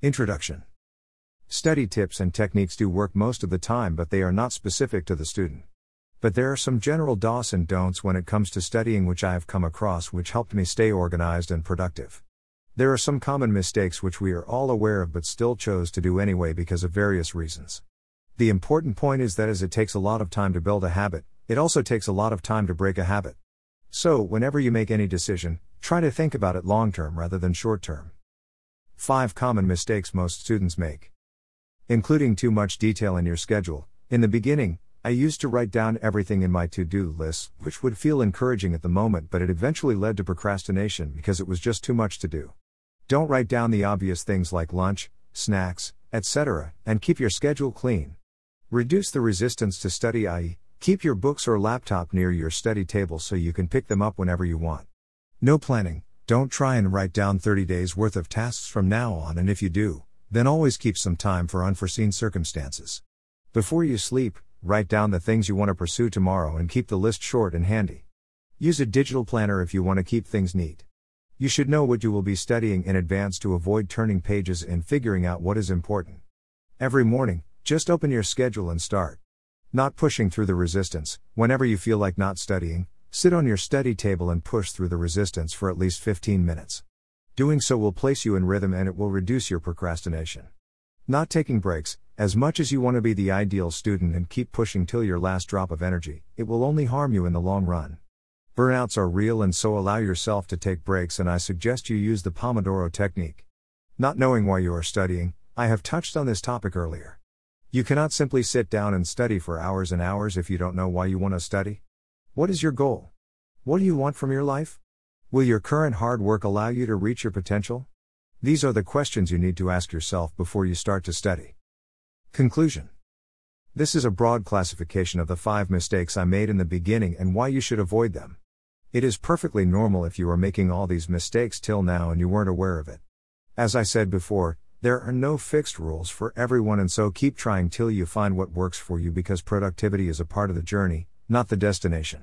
Introduction Study tips and techniques do work most of the time, but they are not specific to the student. But there are some general do's and don'ts when it comes to studying which I have come across which helped me stay organized and productive. There are some common mistakes which we are all aware of but still chose to do anyway because of various reasons. The important point is that as it takes a lot of time to build a habit, it also takes a lot of time to break a habit. So, whenever you make any decision, try to think about it long term rather than short term. 5 Common mistakes most students make. Including too much detail in your schedule. In the beginning, I used to write down everything in my to do list, which would feel encouraging at the moment, but it eventually led to procrastination because it was just too much to do. Don't write down the obvious things like lunch, snacks, etc., and keep your schedule clean. Reduce the resistance to study, i.e., keep your books or laptop near your study table so you can pick them up whenever you want. No planning, don't try and write down 30 days worth of tasks from now on, and if you do, then always keep some time for unforeseen circumstances. Before you sleep, write down the things you want to pursue tomorrow and keep the list short and handy. Use a digital planner if you want to keep things neat. You should know what you will be studying in advance to avoid turning pages and figuring out what is important. Every morning, just open your schedule and start. Not pushing through the resistance, whenever you feel like not studying, sit on your study table and push through the resistance for at least 15 minutes. Doing so will place you in rhythm and it will reduce your procrastination. Not taking breaks, as much as you want to be the ideal student and keep pushing till your last drop of energy, it will only harm you in the long run. Burnouts are real and so allow yourself to take breaks, and I suggest you use the Pomodoro technique. Not knowing why you are studying, I have touched on this topic earlier. You cannot simply sit down and study for hours and hours if you don't know why you want to study. What is your goal? What do you want from your life? Will your current hard work allow you to reach your potential? These are the questions you need to ask yourself before you start to study. Conclusion This is a broad classification of the five mistakes I made in the beginning and why you should avoid them. It is perfectly normal if you are making all these mistakes till now and you weren't aware of it. As I said before, there are no fixed rules for everyone, and so keep trying till you find what works for you because productivity is a part of the journey, not the destination.